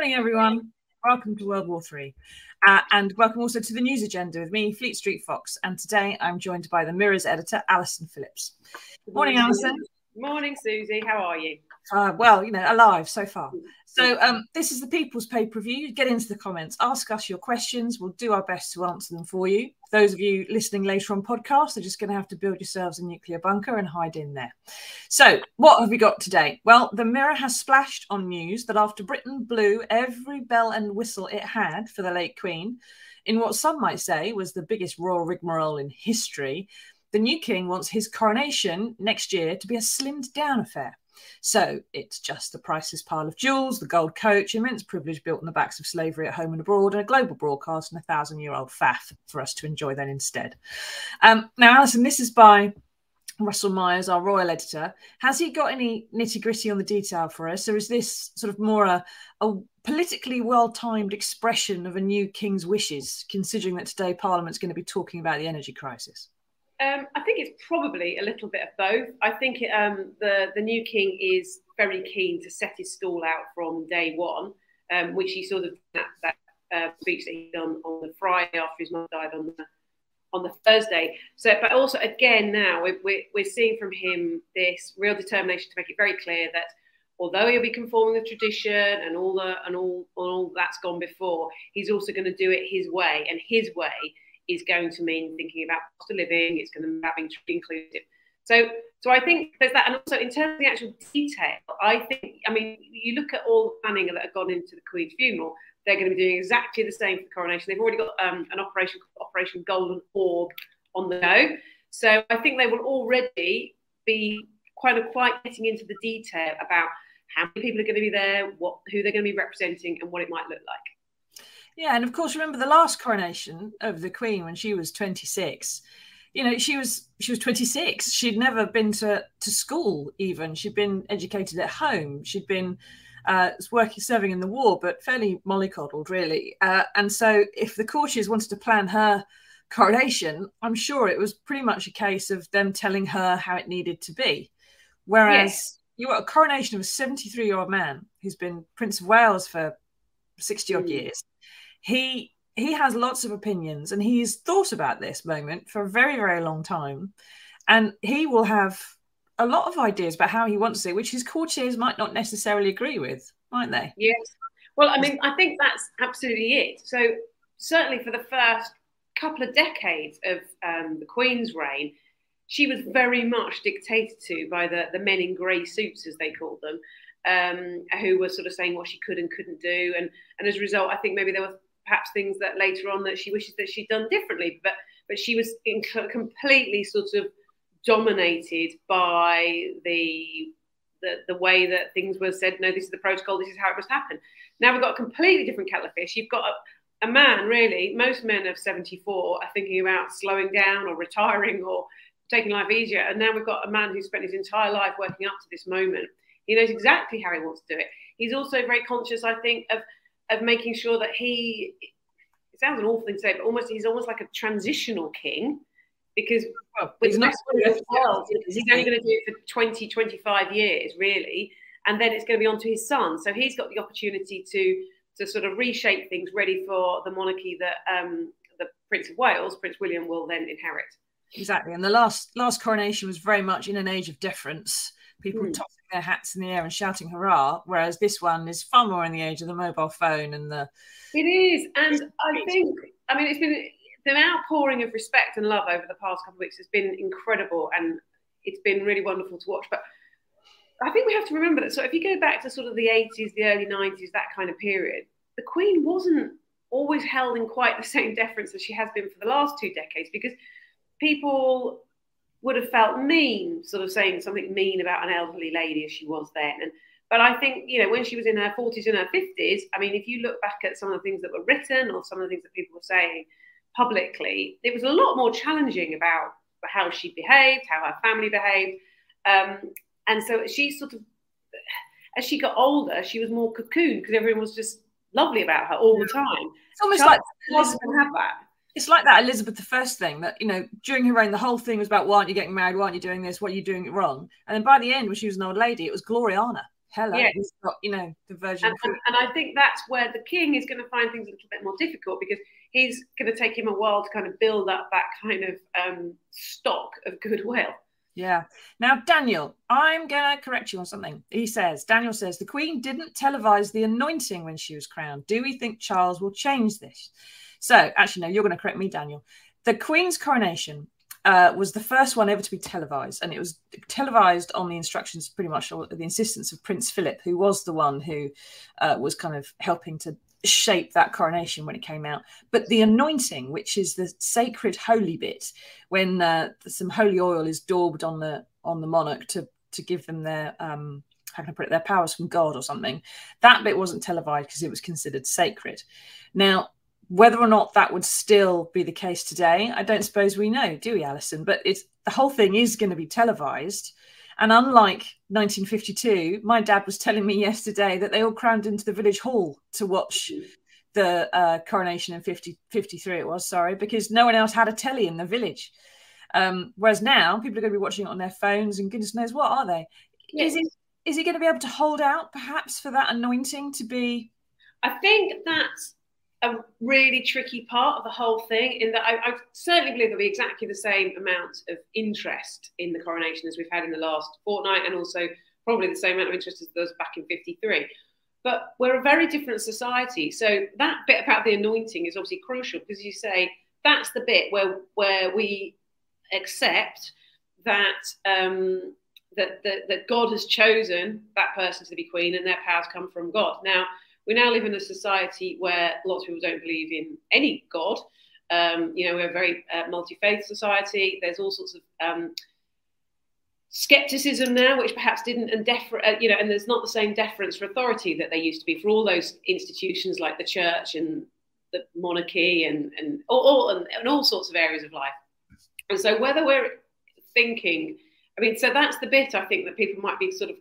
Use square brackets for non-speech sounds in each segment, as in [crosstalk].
Morning, everyone. Welcome to World War Three, uh, and welcome also to the news agenda with me, Fleet Street Fox. And today I'm joined by the Mirror's editor, Alison Phillips. Good morning, Alison. Morning, Susie. How are you? Uh, well, you know, alive so far. So um, this is the People's Pay Per View. Get into the comments, ask us your questions. We'll do our best to answer them for you. Those of you listening later on podcast are just going to have to build yourselves a nuclear bunker and hide in there. So what have we got today? Well, the Mirror has splashed on news that after Britain blew every bell and whistle it had for the late Queen, in what some might say was the biggest royal rigmarole in history, the new king wants his coronation next year to be a slimmed down affair. So it's just a priceless pile of jewels, the gold coach, immense privilege built on the backs of slavery at home and abroad, and a global broadcast and a thousand year old faff for us to enjoy then instead. Um, now, Alison, this is by Russell Myers, our royal editor. Has he got any nitty gritty on the detail for us, or is this sort of more a, a politically well timed expression of a new king's wishes, considering that today Parliament's going to be talking about the energy crisis? Um, I think it's probably a little bit of both. I think um, the the new king is very keen to set his stall out from day one, um, which he sort of that, that uh, speech that he done on the Friday after his mum died on the on the Thursday. So, but also again now we're, we're, seeing from him this real determination to make it very clear that although he'll be conforming with tradition and all the and all all that's gone before, he's also going to do it his way, and his way is going to mean thinking about cost of living. It's going to mean having be inclusive. So, so I think there's that, and also in terms of the actual detail, I think, I mean, you look at all the planning that have gone into the Queen's funeral. They're going to be doing exactly the same for the coronation. They've already got um, an operation Operation Golden Orb on the go. So I think they will already be of quite getting into the detail about how many people are going to be there, what who they're going to be representing, and what it might look like. Yeah, and of course, remember the last coronation of the Queen when she was 26. You know, she was she was 26. She'd never been to to school even. She'd been educated at home. She'd been uh, working serving in the war, but fairly mollycoddled really. Uh, and so, if the courtiers wanted to plan her coronation, I'm sure it was pretty much a case of them telling her how it needed to be. Whereas yes. you got a coronation of a 73 year old man who's been Prince of Wales for 60 odd mm. years he he has lots of opinions and he's thought about this moment for a very very long time. And he will have a lot of ideas about how he wants it which his courtiers might not necessarily agree with might they? Yes. Well i mean i think that's absolutely it. So certainly for the first couple of decades of um, the queen's reign she was very much dictated to by the, the men in grey suits as they called them um, who were sort of saying what she could and couldn't do. And and as a result i think maybe there were perhaps things that later on that she wishes that she'd done differently. But but she was in, completely sort of dominated by the, the the way that things were said. No, this is the protocol. This is how it must happen. Now we've got a completely different kettle of fish. You've got a, a man, really. Most men of 74 are thinking about slowing down or retiring or taking life easier. And now we've got a man who's spent his entire life working up to this moment. He knows exactly how he wants to do it. He's also very conscious, I think, of of making sure that he it sounds an awful thing to say, but almost he's almost like a transitional king because well, he's, not world, he's only going to do it for 20, 25 years, really. And then it's going to be on to his son. So he's got the opportunity to to sort of reshape things ready for the monarchy that um, the Prince of Wales, Prince William, will then inherit. Exactly. And the last last coronation was very much in an age of deference. People mm. tossing their hats in the air and shouting hurrah, whereas this one is far more in the age of the mobile phone and the. It is, and I think I mean it's been the outpouring of respect and love over the past couple of weeks has been incredible, and it's been really wonderful to watch. But I think we have to remember that. So if you go back to sort of the 80s, the early 90s, that kind of period, the Queen wasn't always held in quite the same deference as she has been for the last two decades because people would have felt mean, sort of saying something mean about an elderly lady as she was then. And but I think you know when she was in her forties and her fifties, I mean, if you look back at some of the things that were written or some of the things that people were saying publicly, it was a lot more challenging about how she behaved, how her family behaved, um, and so she sort of, as she got older, she was more cocooned because everyone was just lovely about her all the time. It's almost Charles like Elizabeth have that it's like that Elizabeth I thing that you know during her reign the whole thing was about why aren't you getting married why aren't you doing this what are you doing it wrong and then by the end when she was an old lady it was Gloriana Hello, yeah. got you know the version. And, and, and, I think that's where the king is going to find things a little bit more difficult because he's going to take him a while to kind of build up that kind of um, stock of goodwill. Yeah. Now, Daniel, I'm going to correct you on something. He says, Daniel says, the Queen didn't televise the anointing when she was crowned. Do we think Charles will change this? So, actually, no, you're going to correct me, Daniel. The Queen's coronation uh, was the first one ever to be televised, and it was televised on the instructions, pretty much, the insistence of Prince Philip, who was the one who uh, was kind of helping to shape that coronation when it came out. But the anointing, which is the sacred holy bit, when uh, some holy oil is daubed on the on the monarch to to give them their um, how can I put it, their powers from God or something. That bit wasn't televised because it was considered sacred. Now, whether or not that would still be the case today, I don't suppose we know, do we, Alison? But it's the whole thing is going to be televised. And unlike 1952, my dad was telling me yesterday that they all crammed into the village hall to watch the uh, coronation in 50, 53, it was, sorry, because no one else had a telly in the village. Um, whereas now people are going to be watching it on their phones and goodness knows what are they? Yes. Is he, is he going to be able to hold out perhaps for that anointing to be? I think that's a really tricky part of the whole thing in that I, I, certainly believe there'll be exactly the same amount of interest in the coronation as we've had in the last fortnight and also probably the same amount of interest as there was back in 53 but we're a very different society. So that bit about the anointing is obviously crucial because you say that's the bit where where we accept that um, that, that that God has chosen that person to be queen and their powers come from God. Now we now live in a society where lots of people don't believe in any God. Um, you know, we're a very uh, multi-faith society. There's all sorts of um, skepticism now, which perhaps didn't and defer, uh, you know, and there's not the same deference for authority that there used to be for all those institutions like the church and the monarchy and and all, all and, and all sorts of areas of life. And so, whether we're thinking, I mean, so that's the bit I think that people might be sort of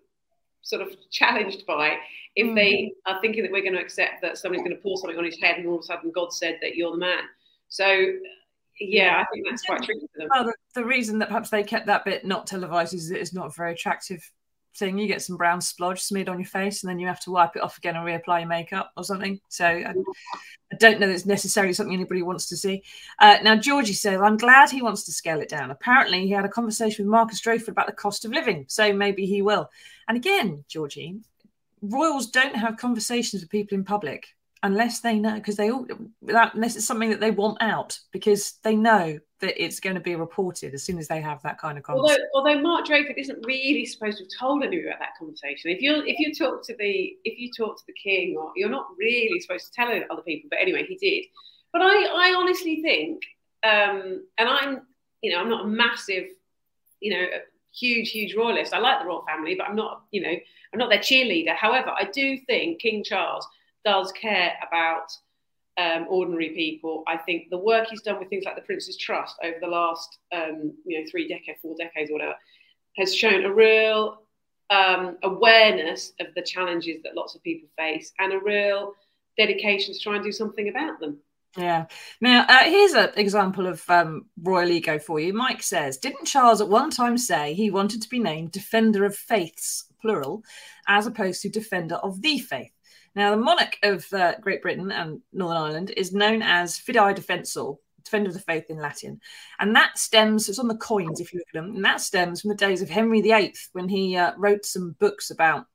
sort of challenged by if mm. they are thinking that we're going to accept that somebody's going to pour something on his head and all of a sudden God said that you're the man. So yeah, I think that's quite tricky for them. Well, the, the, reason that perhaps they kept that bit not televised is it's not a very attractive thing. You get some brown splodge smeared on your face, and then you have to wipe it off again and reapply your makeup or something. So I, I don't know that it's necessarily something anybody wants to see. Uh, now, Georgie says, I'm glad he wants to scale it down. Apparently, he had a conversation with Marcus Drakeford about the cost of living, so maybe he will. And again, Georgie, royals don't have conversations with people in public unless they know because they all that unless it's something that they want out because they know that it's going to be reported as soon as they have that kind of conversation. Although, although Mark Drakeford isn't really supposed to have told anybody about that conversation. If you if you talk to the if you talk to the king, or you're not really supposed to tell other people. But anyway, he did. But I I honestly think, um, and I'm you know I'm not a massive you know huge huge royalist. I like the royal family, but I'm not you know I'm not their cheerleader. However, I do think King Charles does care about um, ordinary people. I think the work he's done with things like the Prince's Trust over the last, um, you know, three decades, four decades, or whatever, has shown a real um, awareness of the challenges that lots of people face and a real dedication to try and do something about them. Yeah. Now, uh, here's an example of um, royal ego for you. Mike says, Didn't Charles at one time say he wanted to be named Defender of Faiths, plural, as opposed to Defender of the Faith? Now, the monarch of uh, Great Britain and Northern Ireland is known as Fidei Defensor, Defender of the Faith in Latin. And that stems, it's on the coins if you look at them, and that stems from the days of Henry VIII when he uh, wrote some books about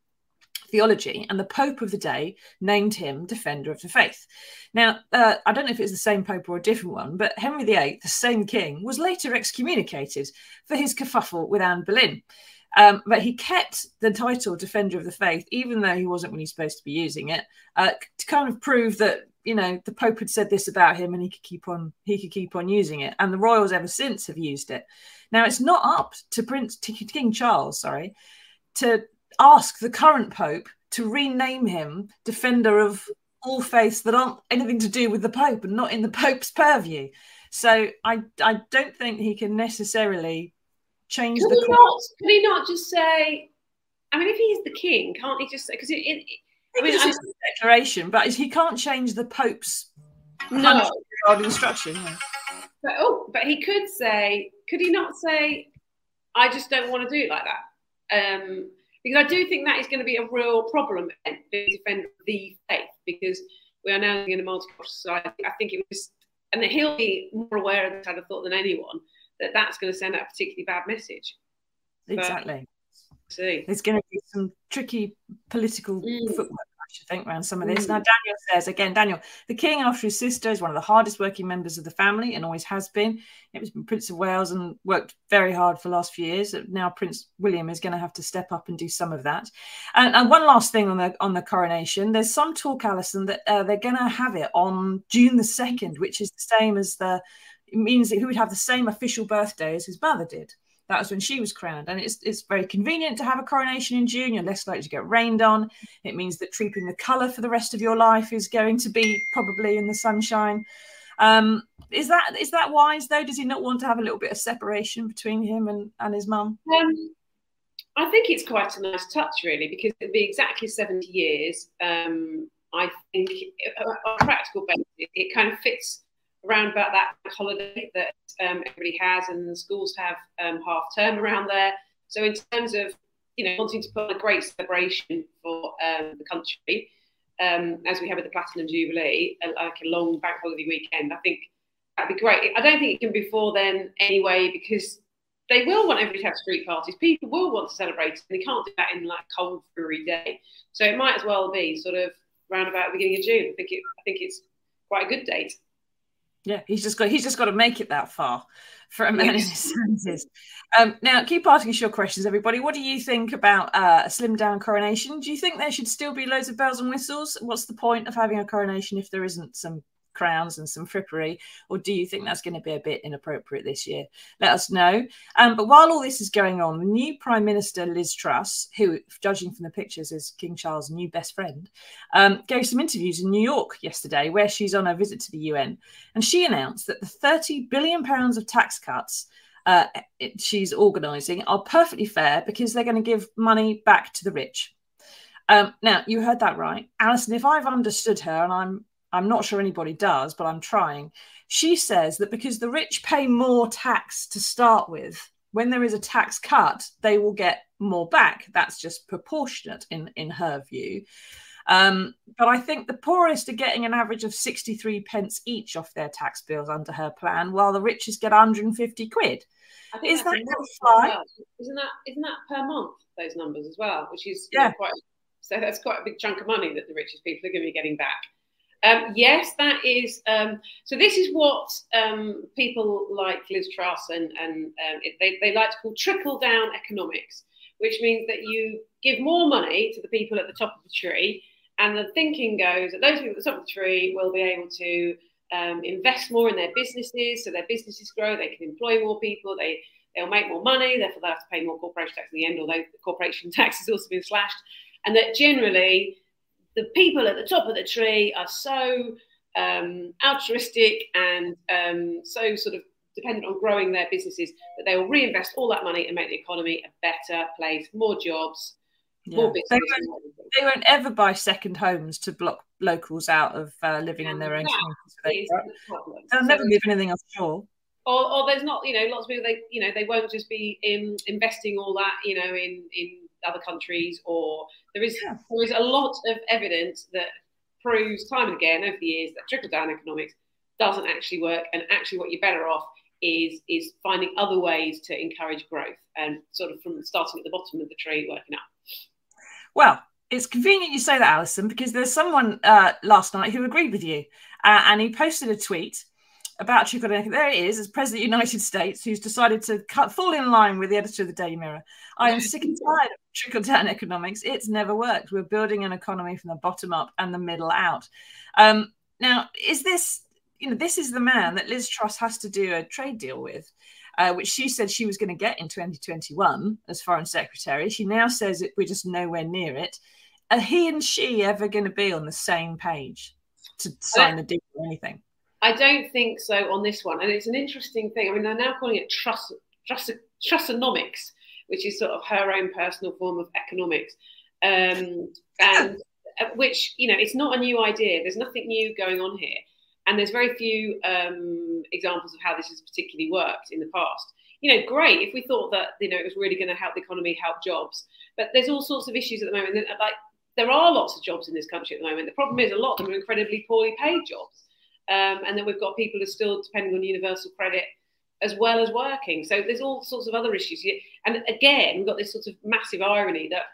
theology, and the Pope of the day named him Defender of the Faith. Now, uh, I don't know if it's the same Pope or a different one, but Henry VIII, the same king, was later excommunicated for his kerfuffle with Anne Boleyn. Um, but he kept the title Defender of the Faith, even though he wasn't really supposed to be using it, uh, to kind of prove that you know the Pope had said this about him, and he could keep on he could keep on using it. And the royals ever since have used it. Now it's not up to Prince to King Charles, sorry, to ask the current Pope to rename him Defender of all faiths that aren't anything to do with the Pope and not in the Pope's purview. So I I don't think he can necessarily change could the. He not, could he not just say? I mean, if he's the king, can't he just say? Because it, it, I mean, it's a declaration, but he can't change the Pope's no instruction. But oh, but he could say, could he not say, "I just don't want to do it like that." Um, because I do think that is going to be a real problem being of the faith because we are now in a multicultural society. I think it was, and he'll be more aware of this, I'd have thought, than anyone, that that's going to send out a particularly bad message. Exactly. But, see. There's going to be some tricky political mm. footwork I should think, around some of this. Mm. Now, Daniel says again, Daniel, the king, after his sister, is one of the hardest working members of the family and always has been. It was Prince of Wales and worked very hard for the last few years. Now, Prince William is going to have to step up and do some of that. And, and one last thing on the on the coronation, there's some talk, Alison, that uh, they're going to have it on June the second, which is the same as the. It means that he would have the same official birthday as his mother did. That was when she was crowned. And it's, it's very convenient to have a coronation in June. You're less likely to get rained on. It means that trooping the colour for the rest of your life is going to be probably in the sunshine. Um, is that is that wise though? Does he not want to have a little bit of separation between him and, and his mum? Um, I think it's quite a nice touch, really, because it'll be exactly 70 years. Um, I think uh, on a practical basis, it kind of fits around about that holiday that um, everybody has, and the schools have um, half term around there. So in terms of you know wanting to put a great celebration for um, the country, um, as we have with the Platinum Jubilee, like a long bank holiday weekend, I think that'd be great. I don't think it can be before then anyway, because they will want everybody to have street parties. People will want to celebrate, and they can't do that in like cold, dreary day. So it might as well be sort of round about the beginning of June. I think it, I think it's quite a good date. Yeah, he's just got he's just got to make it that far for a man yes. in his seventies. Um, now, keep asking us your questions, everybody. What do you think about uh, a slim down coronation? Do you think there should still be loads of bells and whistles? What's the point of having a coronation if there isn't some crowns and some frippery, or do you think that's going to be a bit inappropriate this year? Let us know. Um, but while all this is going on, the new Prime Minister Liz Truss, who, judging from the pictures, is King Charles' new best friend, um, gave some interviews in New York yesterday where she's on a visit to the UN, and she announced that the 30 billion pounds of tax cuts. Uh, it, she's organising are perfectly fair because they're going to give money back to the rich. Um, now, you heard that right. Alison, if I've understood her, and I'm I'm not sure anybody does, but I'm trying. She says that because the rich pay more tax to start with, when there is a tax cut, they will get more back. That's just proportionate in, in her view. Um, but I think the poorest are getting an average of 63 pence each off their tax bills under her plan, while the richest get 150 quid. Is that fly? Isn't that isn't that per month those numbers as well? Which is yeah. Know, quite so that's quite a big chunk of money that the richest people are going to be getting back. Um, yes, that is. Um, so this is what um, people like Liz Truss and, and um, they, they like to call trickle down economics, which means that you give more money to the people at the top of the tree, and the thinking goes that those people at the top of the tree will be able to um, invest more in their businesses, so their businesses grow, they can employ more people, they they'll make more money, therefore they'll have to pay more corporation tax in the end, although the corporation [laughs] tax has also been slashed, and that generally the people at the top of the tree are so um, altruistic and um, so sort of dependent on growing their businesses that they will reinvest all that money and make the economy a better place, more jobs, yeah. more business. They won't, they won't, ever buy second homes to block locals out of uh, living and in their own communities. They'll so, never move anything offshore. Or, or there's not, you know, lots of people. They, you know, they won't just be in, investing all that, you know, in in other countries, or there is yeah. there is a lot of evidence that proves time and again over the years that trickle down economics doesn't actually work, and actually what you're better off is is finding other ways to encourage growth and sort of from starting at the bottom of the tree working up. Well, it's convenient you say that, Alison, because there's someone uh, last night who agreed with you, uh, and he posted a tweet about trickle down. There it is, as President of the United States, who's decided to cut, fall in line with the editor of the Daily Mirror. I am sick and tired of trickle down economics. It's never worked. We're building an economy from the bottom up and the middle out. Um, now, is this, you know, this is the man that Liz Truss has to do a trade deal with. Uh, which she said she was going to get in 2021 as Foreign Secretary. She now says we're just nowhere near it. Are he and she ever going to be on the same page to sign a deal or anything? I don't think so on this one. And it's an interesting thing. I mean, they're now calling it trust, trust, Trussonomics, which is sort of her own personal form of economics. Um, and uh, which, you know, it's not a new idea. There's nothing new going on here. And there's very few um, examples of how this has particularly worked in the past. you know, great if we thought that you know it was really going to help the economy, help jobs. But there's all sorts of issues at the moment. Like there are lots of jobs in this country at the moment. The problem is a lot of them are incredibly poorly paid jobs, um, and then we've got people who are still depending on universal credit as well as working. So there's all sorts of other issues. And again, we've got this sort of massive irony that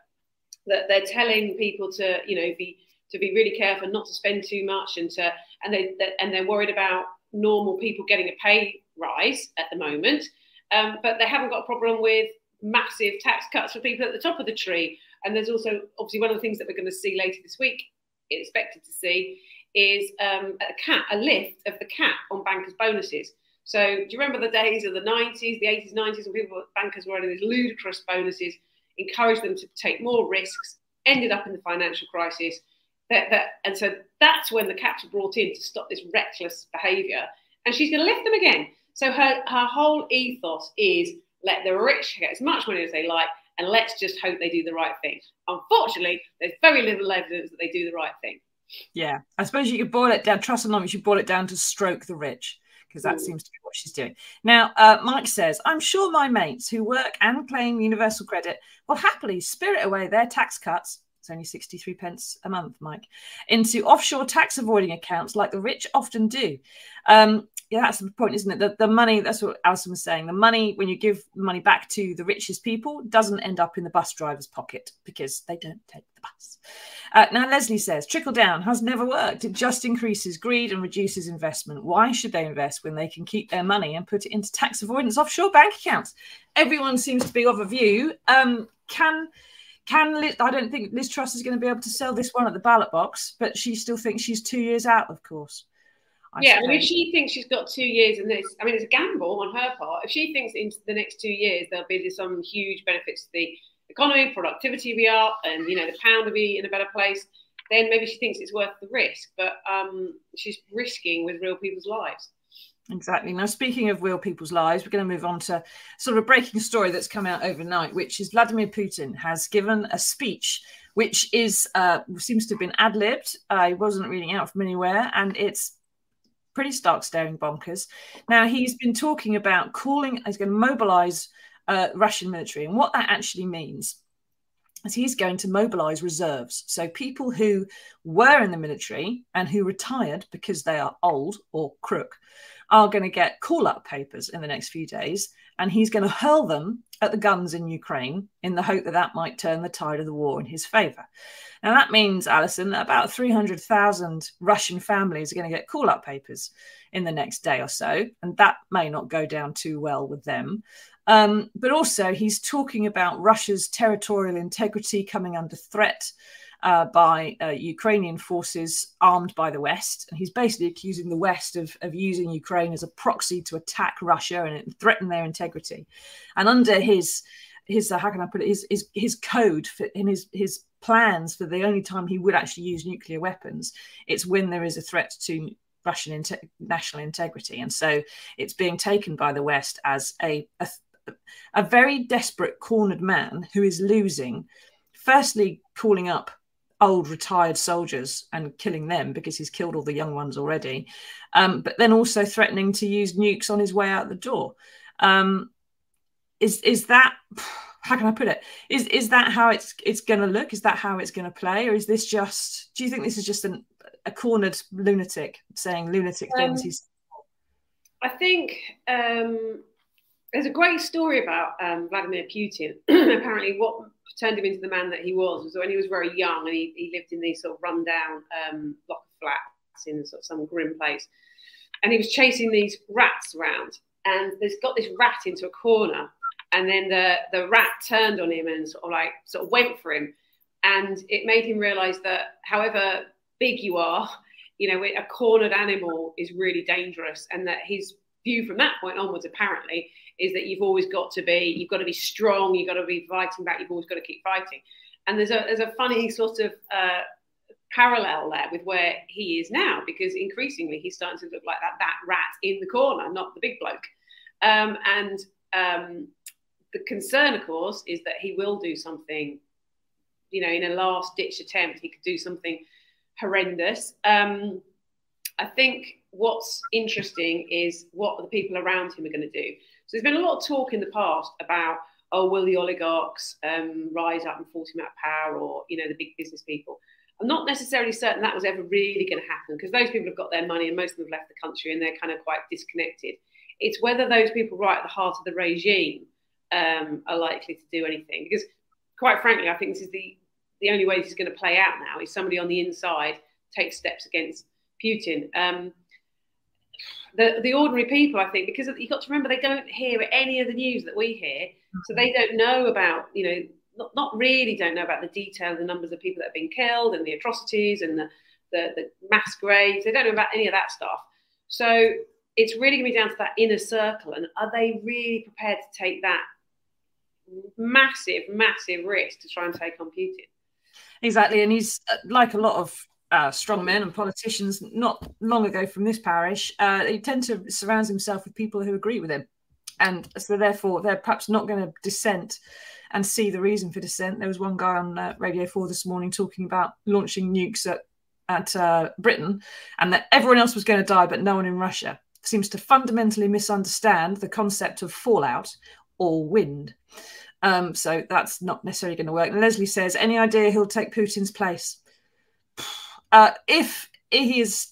that they're telling people to you know be to be really careful not to spend too much and to and they and they're worried about normal people getting a pay rise at the moment um, but they haven't got a problem with massive tax cuts for people at the top of the tree and there's also obviously one of the things that we're going to see later this week expected to see is um, a cap a lift of the cap on bankers bonuses so do you remember the days of the 90s the 80s 90s when people bankers were earning these ludicrous bonuses encouraged them to take more risks ended up in the financial crisis that, that, and so that's when the caps were brought in to stop this reckless behaviour. And she's going to lift them again. So her, her whole ethos is let the rich get as much money as they like and let's just hope they do the right thing. Unfortunately, there's very little evidence that they do the right thing. Yeah, I suppose you could boil it down. Trust and you should boil it down to stroke the rich because that Ooh. seems to be what she's doing. Now, uh, Mike says, I'm sure my mates who work and claim universal credit will happily spirit away their tax cuts it's only 63 pence a month, Mike, into offshore tax avoiding accounts like the rich often do. Um, yeah, that's the point, isn't it? The, the money, that's what Alison was saying. The money, when you give money back to the richest people, doesn't end up in the bus driver's pocket because they don't take the bus. Uh, now, Leslie says trickle down has never worked. It just increases greed and reduces investment. Why should they invest when they can keep their money and put it into tax avoidance offshore bank accounts? Everyone seems to be of a view. Um, can can Liz, I don't think Liz Truss is going to be able to sell this one at the ballot box, but she still thinks she's two years out, of course. I yeah, I mean, if she thinks she's got two years in this, I mean, it's a gamble on her part. If she thinks in the next two years there'll be some huge benefits to the economy, productivity will be up, and you know the pound will be in a better place, then maybe she thinks it's worth the risk. But um, she's risking with real people's lives. Exactly. Now, speaking of real people's lives, we're going to move on to sort of a breaking story that's come out overnight, which is Vladimir Putin has given a speech which is uh, seems to have been ad libbed. I wasn't reading out from anywhere, and it's pretty stark staring bonkers. Now, he's been talking about calling, he's going to mobilize uh, Russian military, and what that actually means is he's going to mobilize reserves. So people who were in the military and who retired because they are old or crook are going to get call up papers in the next few days, and he's going to hurl them at the guns in Ukraine in the hope that that might turn the tide of the war in his favor. Now, that means, Alison, that about 300,000 Russian families are going to get call up papers in the next day or so, and that may not go down too well with them. Um, but also, he's talking about Russia's territorial integrity coming under threat uh, by uh, Ukrainian forces armed by the West. And he's basically accusing the West of, of using Ukraine as a proxy to attack Russia and threaten their integrity. And under his his uh, how can I put it his his, his code for, in his his plans for the only time he would actually use nuclear weapons, it's when there is a threat to Russian national integrity. And so it's being taken by the West as a, a, a very desperate, cornered man who is losing, firstly, calling up old retired soldiers and killing them because he's killed all the young ones already, um, but then also threatening to use nukes on his way out the door. Um, is is that [sighs] how can I put it? Is is that how it's it's going to look? Is that how it's going to play, or is this just? Do you think this is just an, a cornered lunatic saying lunatic um, things? He's. I think um, there's a great story about um, Vladimir Putin. [clears throat] Apparently, what turned him into the man that he was was when he was very young and he, he lived in these sort of rundown um, block of flats in sort of some grim place. And he was chasing these rats around. And there's got this rat into a corner. And then the, the rat turned on him and sort of like sort of went for him. And it made him realize that however big you are, [laughs] you know, a cornered animal is really dangerous. And that his view from that point onwards, apparently, is that you've always got to be, you've got to be strong, you've got to be fighting back, you've always got to keep fighting. And there's a there's a funny sort of uh, parallel there with where he is now, because increasingly he's starting to look like that that rat in the corner, not the big bloke. Um, and um, the concern, of course, is that he will do something, you know, in a last ditch attempt, he could do something horrendous. Um, I think what's interesting is what the people around him are going to do. So there's been a lot of talk in the past about, oh, will the oligarchs um, rise up and force him out of power, or you know, the big business people. I'm not necessarily certain that was ever really going to happen because those people have got their money and most of them have left the country and they're kind of quite disconnected. It's whether those people right at the heart of the regime um, are likely to do anything. Because, quite frankly, I think this is the the only way this is going to play out now is somebody on the inside takes steps against Putin. Um, the the ordinary people, I think, because you've got to remember they don't hear any of the news that we hear, so they don't know about you know not, not really don't know about the detail, the numbers of people that have been killed and the atrocities and the, the, the mass graves. They don't know about any of that stuff. So it's really going to be down to that inner circle. And are they really prepared to take that massive, massive risk to try and take on Putin? Exactly. And he's uh, like a lot of uh, strong men and politicians not long ago from this parish, uh, he tends to surround himself with people who agree with him. And so, therefore, they're perhaps not going to dissent and see the reason for dissent. There was one guy on uh, Radio 4 this morning talking about launching nukes at, at uh, Britain and that everyone else was going to die, but no one in Russia. Seems to fundamentally misunderstand the concept of fallout or wind. Um, so that's not necessarily going to work. And Leslie says, any idea he'll take Putin's place? Uh, if he is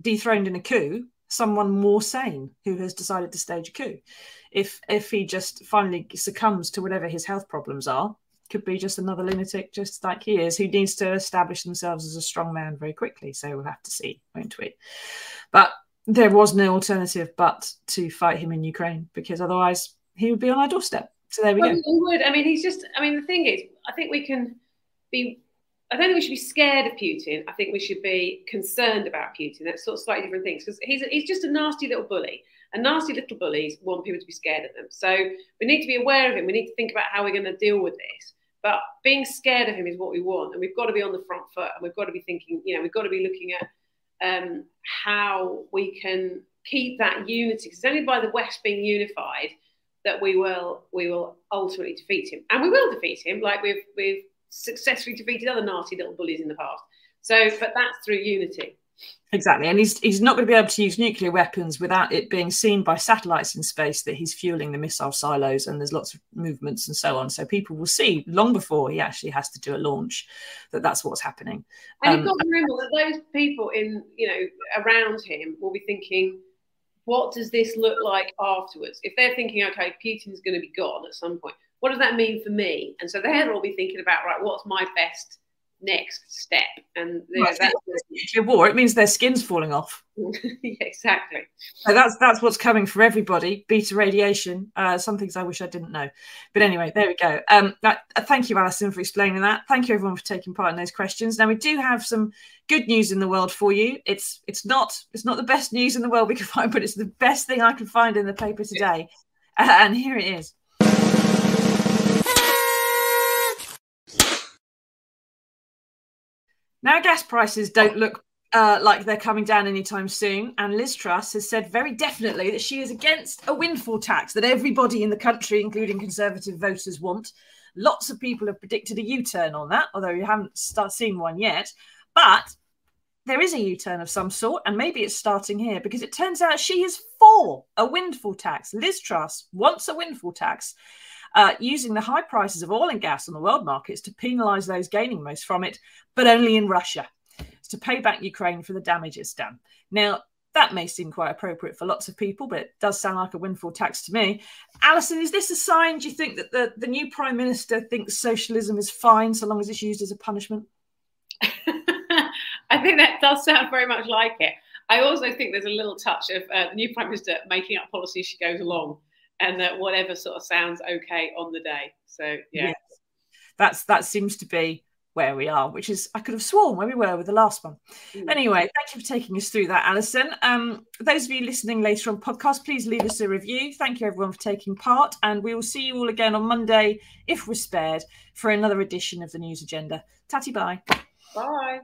dethroned in a coup, someone more sane who has decided to stage a coup. If if he just finally succumbs to whatever his health problems are, could be just another lunatic, just like he is, who needs to establish themselves as a strong man very quickly. So we'll have to see, won't we? But there was no alternative but to fight him in Ukraine because otherwise he would be on our doorstep. So there we well, go. He would. I mean, he's just. I mean, the thing is, I think we can be I don't think we should be scared of Putin. I think we should be concerned about Putin. That's sort of slightly different things because he's, he's just a nasty little bully. And nasty little bullies want people to be scared of them. So we need to be aware of him. We need to think about how we're going to deal with this. But being scared of him is what we want. And we've got to be on the front foot and we've got to be thinking, you know, we've got to be looking at um, how we can keep that unity. Because it's only by the West being unified that we will we will ultimately defeat him. And we will defeat him, like we've we've successfully defeated other nasty little bullies in the past. So, but that's through unity. Exactly, and he's he's not going to be able to use nuclear weapons without it being seen by satellites in space that he's fueling the missile silos, and there's lots of movements and so on. So people will see long before he actually has to do a launch that that's what's happening. And um, you've got to remember that those people in you know around him will be thinking, what does this look like afterwards? If they're thinking, okay, Putin's going to be gone at some point, what does that mean for me? And so they'll all be thinking about, right, what's my best next step? And you know, that's nuclear war. It means their skin's falling off. [laughs] yeah, exactly. So that's that's what's coming for everybody. Beta radiation. Uh, some things I wish I didn't know, but anyway, there we go. Um, uh, thank you, Alison, for explaining that. Thank you, everyone, for taking part in those questions. Now we do have some good news in the world for you. It's it's not it's not the best news in the world we can [laughs] find, but it's the best thing I can find in the paper today. Uh, and here it is. Now, gas prices don't look uh, like they're coming down anytime soon. And Liz Truss has said very definitely that she is against a windfall tax that everybody in the country, including Conservative voters, want. Lots of people have predicted a U turn on that, although you haven't started seeing one yet. But there is a U turn of some sort, and maybe it's starting here because it turns out she is for a windfall tax. Liz Truss wants a windfall tax uh, using the high prices of oil and gas on the world markets to penalise those gaining most from it, but only in Russia. To pay back Ukraine for the damage it's done. Now, that may seem quite appropriate for lots of people, but it does sound like a windfall tax to me. Alison, is this a sign, do you think, that the, the new Prime Minister thinks socialism is fine so long as it's used as a punishment? [laughs] I think that does sound very much like it. I also think there's a little touch of uh, the new Prime Minister making up policy as she goes along and that whatever sort of sounds okay on the day. So yeah, yes. that's that seems to be where we are, which is I could have sworn where we were with the last one. Mm. Anyway, thank you for taking us through that, Alison. Um, those of you listening later on podcast, please leave us a review. Thank you everyone for taking part, and we will see you all again on Monday, if we're spared, for another edition of the news agenda. Tatty bye. Bye.